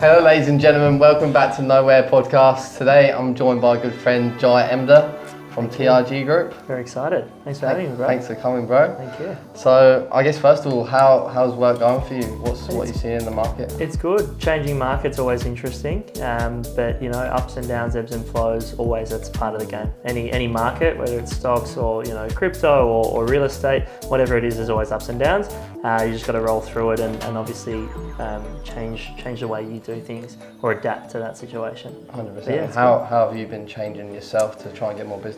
Hello, ladies and gentlemen. Welcome back to Nowhere Podcast. Today, I'm joined by a good friend, Jai Emder from TRG Group. Very excited. Thanks for having me, bro. Thanks for coming, bro. Thank you. So, I guess first of all, how how's work going for you? What's what you seeing in the market? It's good. Changing market's always interesting, um, but you know, ups and downs, ebbs and flows, always that's part of the game. Any any market, whether it's stocks or you know crypto or, or real estate, whatever it is, there's always ups and downs. Uh, you just got to roll through it and, and obviously um, change change the way you do things or adapt to that situation. 100%. yeah, it's how, how have you been changing yourself to try and get more business?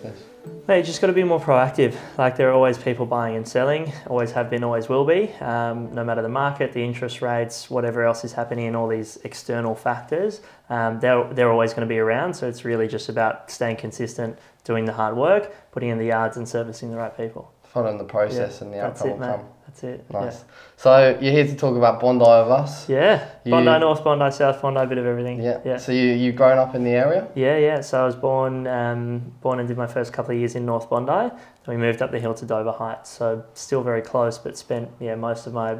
Mate, you just got to be more proactive. Like there are always people buying and selling, always have been, always will be. Um, no matter the market, the interest rates, whatever else is happening, and all these external factors, um, they're they're always going to be around. So it's really just about staying consistent, doing the hard work, putting in the yards, and servicing the right people. Following the process Yeah, and the That's outcome it, will mate. come. That's it. Nice. So, you're here to talk about Bondi with us. Yeah. Yeah. You- Bondi North, Bondi South, Bondi, a bit of everything. Yeah. Yeah. So, you you've grown up in the area? Yeah, yeah. So I was born, um, born and did my first couple of years in North Bondi. Then we moved up the hill to Dover Heights. So still very close, but spent yeah most of my,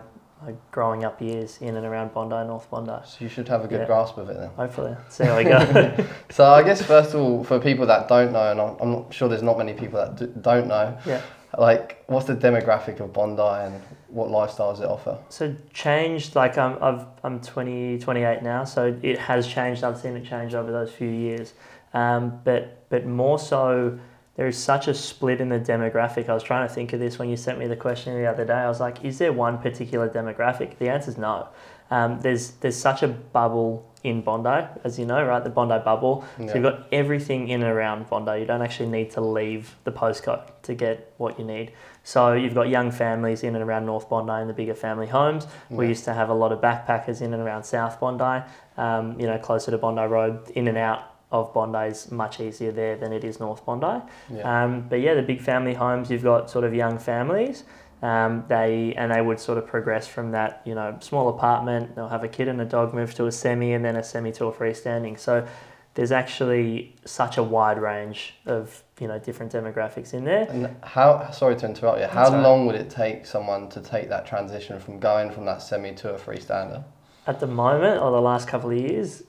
growing up years in and around Bondi, North Bondi. So, you should have a good Yeah. grasp of it then. Hopefully, see how we go. So I guess first of all, for people that don't know, and I'm, I'm not sure there's not many people that d- don't know, yeah. like what's the demographic of Bondi and what lifestyles it offer? So changed, like I'm, I've, I'm 20, 28 now, so it has changed. I've seen it change over those few years. Um, but, but more so, there is such a split in the demographic. I was trying to think of this when you sent me the question the other day. I was like, is there one particular demographic? The answer is no. Um, there's, there's such a bubble in Bondi, as you know, right? The Bondi bubble. So you've got everything in and around Bondi. You don't actually need to leave the postcode to get what you need. So you've got young families in and around North Bondi and the bigger family homes. We used to have a lot of backpackers in and around South Bondi, um, you know, closer to Bondi Road, in and out of Bondi is much easier there than it is North Bondi. Yeah. Um, but yeah, the big family homes, you've got sort of young families. Um, they and they would sort of progress from that, you know, small apartment. They'll have a kid and a dog, move to a semi, and then a semi to a freestanding. So there's actually such a wide range of you know different demographics in there. And how? Sorry to interrupt you. How long would it take someone to take that transition from going from that semi to a freestander? At the moment, or the last couple of years,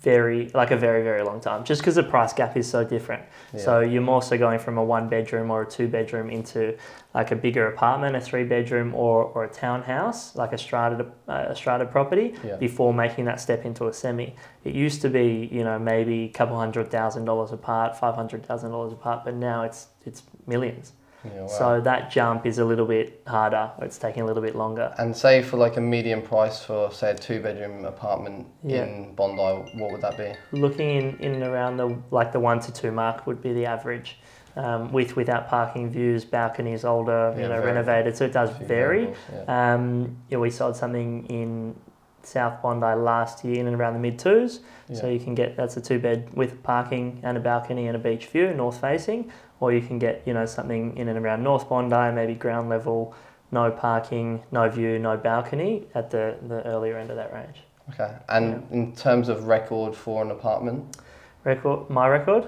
very like a very very long time, just because the price gap is so different. Yeah. So you're more so going from a one bedroom or a two bedroom into like a bigger apartment, a three bedroom or, or a townhouse, like a strata uh, a strata property, Yeah. before making that step into a semi. It used to be you know maybe a couple hundred thousand dollars apart, five hundred thousand dollars apart, but now it's it's millions. Yeah, wow. So that jump is a little bit harder. It's taking a little bit longer. and say for like a medium price for say a two bedroom apartment Yeah. in Bondi, what would that be? looking in, in and around the like the one to two mark would be the average um, with without parking views balconies older Yeah, you know renovated so it does vary Yeah. um, yeah, we sold something in South Bondi last year in and around the mid twos so you can get that's a two bed with parking and a balcony and a beach view north facing or you can get you know something in and around North Bondi maybe ground level no parking no view no balcony at the, the earlier end of that range Okay. And in terms of record for an apartment? record my record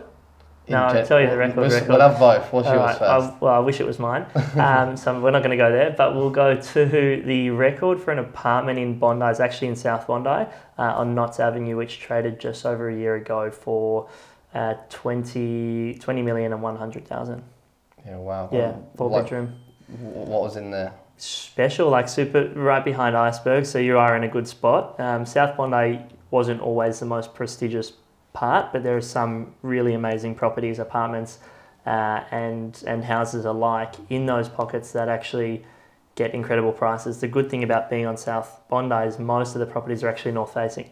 in No, I'll tell you the record, We'll, record. we'll have both. What's All yours right, first? I, well, I wish it was mine. Um, so we're not going to go there, but we'll go to the record for an apartment in Bondi. It's actually in South Bondi uh, on Notts Avenue, which traded just over a year ago for uh, 20, 20 million and 100,000. yeah. Wow. Yeah, four Like, bedroom. What was in there? Special, like super, right behind Iceberg, so you are in a good spot. Um, South Bondi wasn't always the most prestigious part, but there are some really amazing properties, apartments, uh, and and houses alike in those pockets that actually get incredible prices. The good thing about being on South Bondi is most of the properties are actually north facing.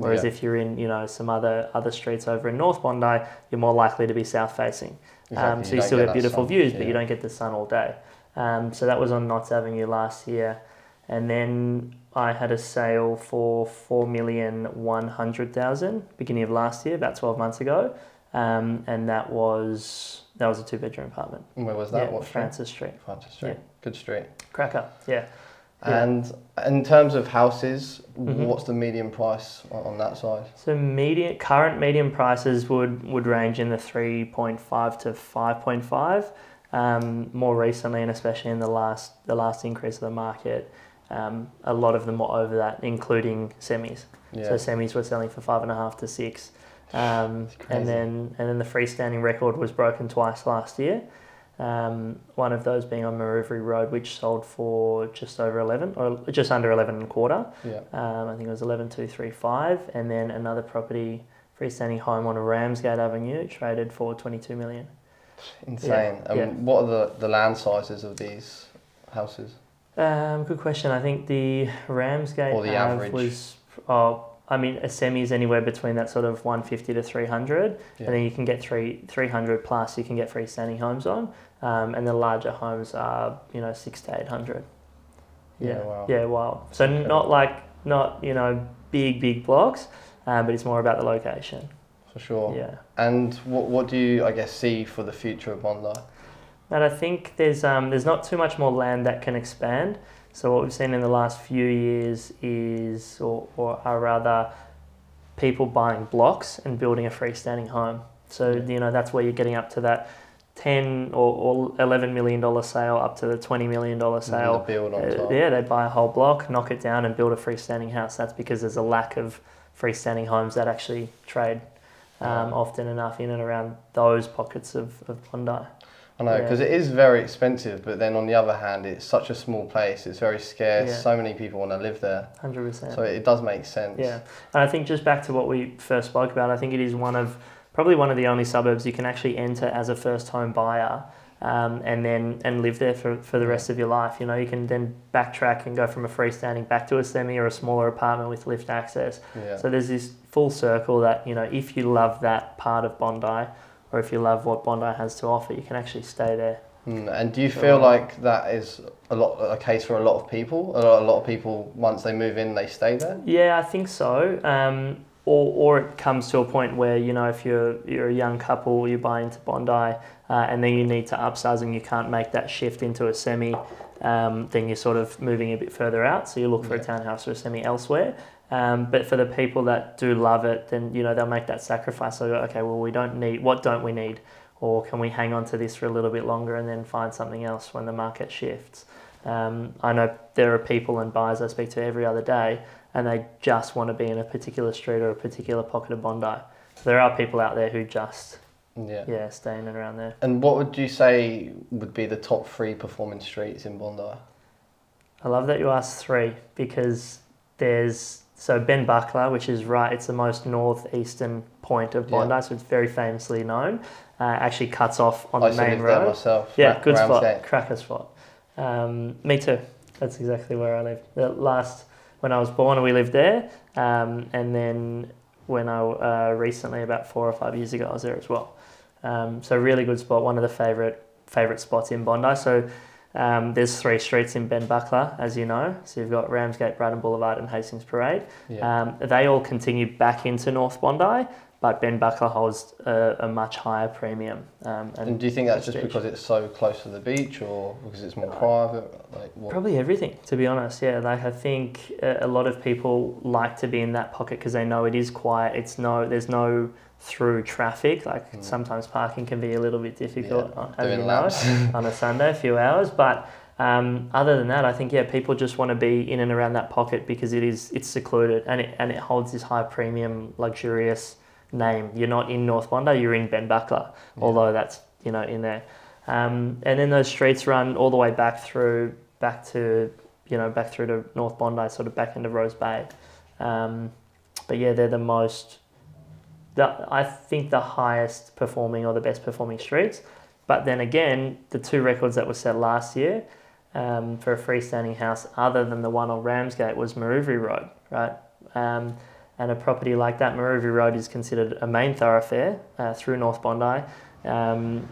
Whereas Yeah. if you're in, you know, some other other streets over in North Bondi, you're more likely to be south facing. Um, so you don't still get get beautiful sun, views, but you don't get the sun all day. Um, so that was on Notts Avenue last year, and then I had a sale for four million one hundred thousand beginning of last year, about twelve months ago, um, and that was that was a two bedroom apartment. Where was that? yeah, what? Francis Street, Francis Street. Yeah. Good street. cracker. Yeah. Yeah. And in terms of houses, Mhm. what's the median price on, that side? So median current median prices would would range in the three point five to five point five. Um, more recently, and especially in the last the last increase of the market, Um, a lot of them were over that, including semis. Yeah. So semis were selling for five and a half to six. Um, and then and then the freestanding record was broken twice last year. Um, one of those being on Murriverie Road, which sold for just over eleven or just under eleven and a quarter. yeah. Um, I think it was eleven two three five, and then another property freestanding home on Ramsgate Avenue traded for twenty two million. Insane. Um, yeah. What are the, the land sizes of these houses? Um, good question. I think the Ramsgate Or the average. was, oh, I mean, a semi is anywhere between that sort of 150 to 300, Yeah. and then you can get three 300 plus. You can get freestanding homes on, um, and the larger homes are you know six to 800. Yeah, Yeah, wow. yeah, wow. So Okay. not like not you know big big blocks, um, but it's more about the location. For sure. Yeah. And what, what do you, I guess, see for the future of Bondi? And I think there's um, there's not too much more land that can expand. So what we've seen in the last few years is, or, or are rather, people buying blocks and building a freestanding home. So you know that's where you're getting up to that ten or, or eleven million dollar sale, up to the twenty million dollar sale. The build on Uh, yeah, they buy a whole block, knock it down, and build a freestanding house. That's because there's a lack of freestanding homes that actually trade um, often enough in and around those pockets of, of Bondi. I know, Yeah. because it is very expensive, but then on the other hand, it's such a small place, it's very scarce, Yeah. so many people want to live there. Hundred percent. So it does make sense. Yeah, and I think just back to what we first spoke about, I think it is one of probably one of the only suburbs you can actually enter as a first home buyer. Um, and then and live there for, for the rest of your life. You know, you can then backtrack and go from a freestanding back to a semi or a smaller apartment with lift access. Yeah. So there's this full circle that you know, if you love that part of Bondi, or if you love what Bondi has to offer, you can actually stay there. Mm, And do you feel like that is a lot a case for a lot of people? A lot, a lot of people once they move in, they stay there. Yeah, I think so. Um, or, or it comes to a point where you know if you're you're a young couple, you buy into Bondi, uh, and then you need to upsize and you can't make that shift into a semi. Um, then you're sort of moving a bit further out, so you look for Yeah. a townhouse or a semi elsewhere. Um, but for the people that do love it, then you know they'll make that sacrifice. So okay, well we don't need what don't we need, or can we hang on to this for a little bit longer and then find something else when the market shifts? Um, I know there are people and buyers I speak to every other day and they just want to be in a particular street or a particular pocket of Bondi. So there are people out there who just Yeah. yeah stay in and around there. And what would you say would be the top three performing streets in Bondi? I love that you asked three because there's so Ben Buckler, which is right, it's the most northeastern point of Yeah. Bondi, so it's very famously known. Uh, actually cuts off on I the main road. myself. Yeah, good spot, cracker spot. Um, me too. That's exactly where I live. The last when I was born, we lived there, um, and then when I uh, recently, about four or five years ago, I was there as well. Um, so really good spot. One of the favorite favorite spots in Bondi. So um, there's three streets in Ben Buckler, as you know. So you've got Ramsgate, Brighton Boulevard, and Hastings Parade. Yeah. Um, they all continue back into North Bondi, but Ben Buckler holds a, a much higher premium. Um, and do you think that's just prestige. because it's so close to the beach, or because it's more private? Like what? Probably everything, to be honest. Yeah, like I think a a lot of people like to be in that pocket because they know it is quiet. It's no, there's no through traffic. Like Mm. sometimes parking can be a little bit difficult, Yeah, on- as doing you know, laps. on a Sunday, a few hours. But um, other than that, I think yeah, people just want to be in and around that pocket because it is it's secluded and it and it holds this high premium, luxurious name. You're not in North Bondi, you're in Ben Buckler, Yeah. although that's you know in there. Um, and then those streets run all the way back through, back to, you know, back through to North Bondi, sort of back into Rose Bay. Um, but yeah, they're the most, the, I think the highest performing or the best performing streets. But then again, the two records that were set last year um, for a freestanding house, other than the one on Ramsgate, was Murriverie Road, right? Um, and a property like that, Murriverie Road, is considered a main thoroughfare uh, through North Bondi. Um,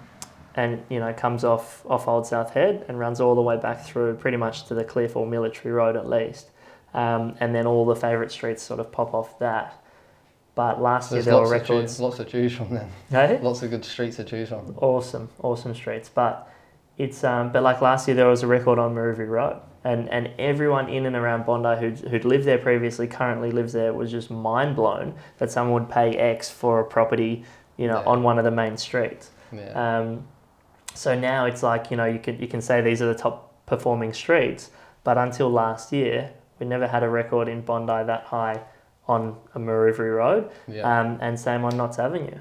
and you know comes off off Old South Head and runs all the way back through pretty much to the Clearfield Military Road at least, um, and then all the favourite streets sort of pop off that. But last So year there were of records. choose, lots to choose from then. Hey? Lots of good streets to choose from. Awesome, awesome streets. But it's um, but like last year there was a record on Murriverie Road, and and everyone in and around Bondi who'd, who'd lived there previously, currently lives there, was just mind blown that someone would pay X for a property, you know, Yeah. on one of the main streets. Yeah. Um, so now it's like you know you can you can say these are the top performing streets, But until last year, we never had a record in Bondi that high on a Murriverie Road, Yeah. um, and same on Notts Avenue.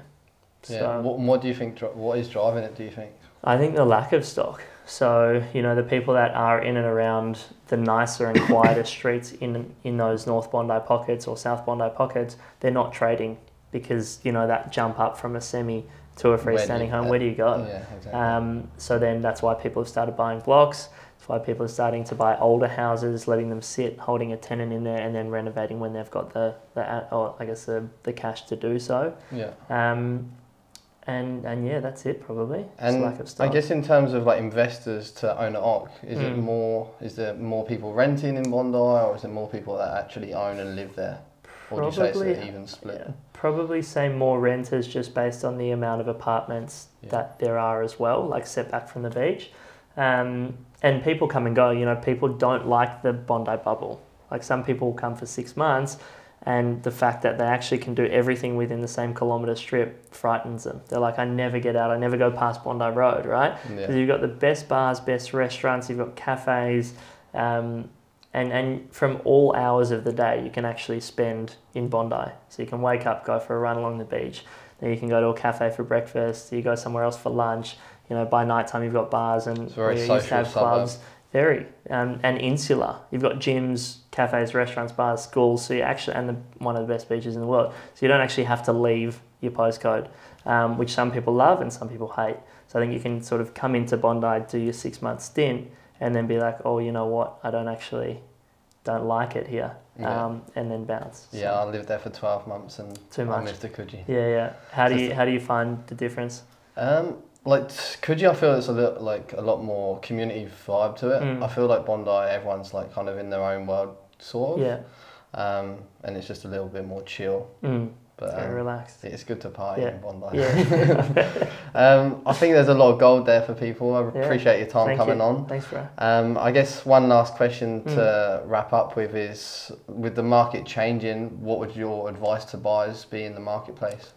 yeah. What, what do you think? What is driving it? Do you think? I think the lack of stock. So you know the people that are in and around the nicer and quieter streets in in those North Bondi pockets or South Bondi pockets, they're not trading because you know that jump up from a semi to a freestanding home. Where do you go? Yeah, exactly. Um, so then that's why people have started buying blocks. That's why people are starting to buy older houses, letting them sit, holding a tenant in there, and then renovating when they've got the, the or I guess the, the cash to do so. yeah. Um, and and yeah, that's it probably. And I guess in terms of like investors to own an OC, is it Mm. more? Is there more people renting in Bondi, or is it more people that actually own and live there? Or do you say it's Probably, an even split? Yeah, probably say more renters just based on the amount of apartments Yeah. that there are as well, like set back from the beach. Um, and people come and go. You know, people don't like the Bondi bubble. Like some people come for six months, and the fact that they actually can do everything within the same kilometre strip frightens them. They're like, I never get out. I never go past Bondi Road, right? Because Yeah. you've got the best bars, best restaurants, you've got cafes, um, and, and from all hours of the day, you can actually spend in Bondi. So you can wake up, go for a run along the beach, then you can go to a cafe for breakfast, you go somewhere else for lunch. You know, by night time, you've got bars and It's a very we used to have clubs. Very um, and insular. You've got gyms, cafes, restaurants, bars, schools. So you actually and the, one of the best beaches in the world. So you don't actually have to leave your postcode, um, which some people love and some people hate. So I think you can sort of come into Bondi, do your six month stint, and then be like, oh, you know what? I don't actually don't like it here, Yeah. um, and then bounce. So, Yeah, I lived there for 12 months and Too I much. missed the Coogee. yeah, yeah. How do you how do you find the difference? Um, like Coogee, I feel it's a little like a lot more community vibe to it. Mm. I feel like Bondi, everyone's like kind of in their own world, sort of. Yeah, Um, and it's just a little bit more chill. mm, But very um, relaxed. it's good to party Yeah. in Bondi. Yeah, um, I think there's a lot of gold there for people. I Yeah. appreciate your time Thank coming you. on. Thanks, bro. Um, I guess one last question Mm. to wrap up with is with the market changing, what would your advice to buyers be in the marketplace?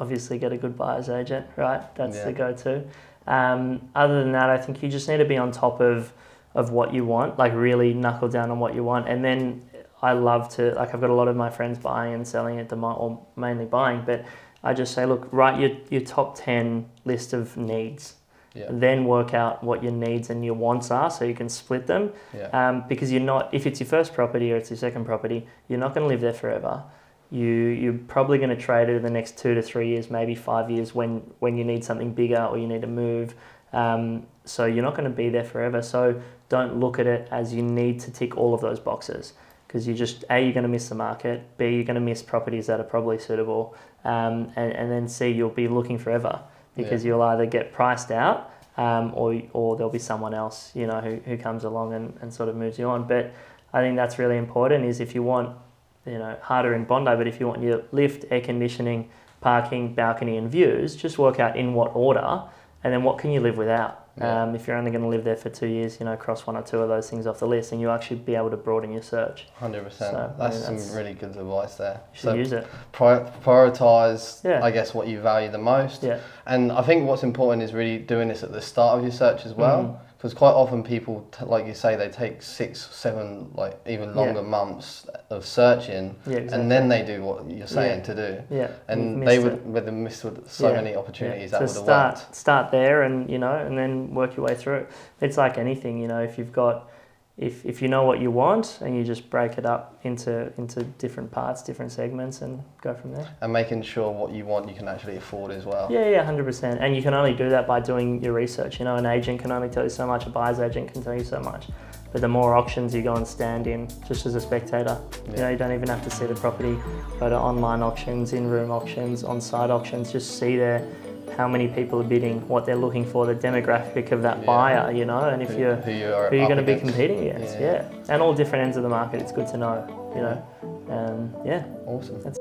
Obviously get a good buyer's agent, right? That's Yeah. the go-to. Um, other than that, I think you just need to be on top of of what you want, like really knuckle down on what you want. And then I love to like I've got a lot of my friends buying and selling at the mo- or mainly buying, but I just say, look, write your your top ten list of needs. Yeah. Then work out what your needs and your wants are, so you can split them. Yeah. Um, because you're not, if it's your first property or it's your second property, you're not going to live there forever. You you're probably going to trade it in the next two to three years, maybe five years, when when you need something bigger or you need to move. Um, so you're not going to be there forever. So don't look at it as you need to tick all of those boxes because you just a you're going to miss the market, b you're going to miss properties that are probably suitable, um, and and then c you'll be looking forever because you'll either get priced out um, or or there'll be someone else you know who, who comes along and, and sort of moves you on. But I think that's really important. Is if you want you know harder in Bondi, but if you want your lift, air conditioning, parking, balcony, and views, just work out in what order, and then what can you live without. Yeah. Um, if you're only going to live there for two years, you know, cross one or two of those things off the list, and you'll actually be able to broaden your search. Hundred percent. So, I That's some really good advice there. You should So use it. pri- prioritize, Yeah. I guess, what you value the most. Yeah. And I think what's important is really doing this at the start of your search as well, because quite often people, t- like you say, they take six, seven, like even longer months of searching, Yeah. Exactly. and then they do what you're saying Yeah. to do. yeah. And they would, it. have missed so Yeah. many opportunities Yeah. that so would have start worked. start there, and you know, and then work your way through it. It's like anything, you know. If you've got, if if you know what you want, and you just break it up into into different parts, different segments, and go from there. And making sure what you want you can actually afford as well. Yeah, yeah, hundred percent. And you can only do that by doing your research. You know, an agent can only tell you so much. A buyer's agent can tell you so much. But the more auctions you go and stand in, just as a spectator, you know, you don't even have to see the property. Go to online auctions, in-room auctions, on-site auctions. Just see there how many people are bidding, what they're looking for, the demographic of that Yeah. buyer. You know, and if who, you're who you are who you're going to be competing against, Yeah. yeah. And all different ends of the market. It's good to know. You know, and um, yeah, Awesome. that's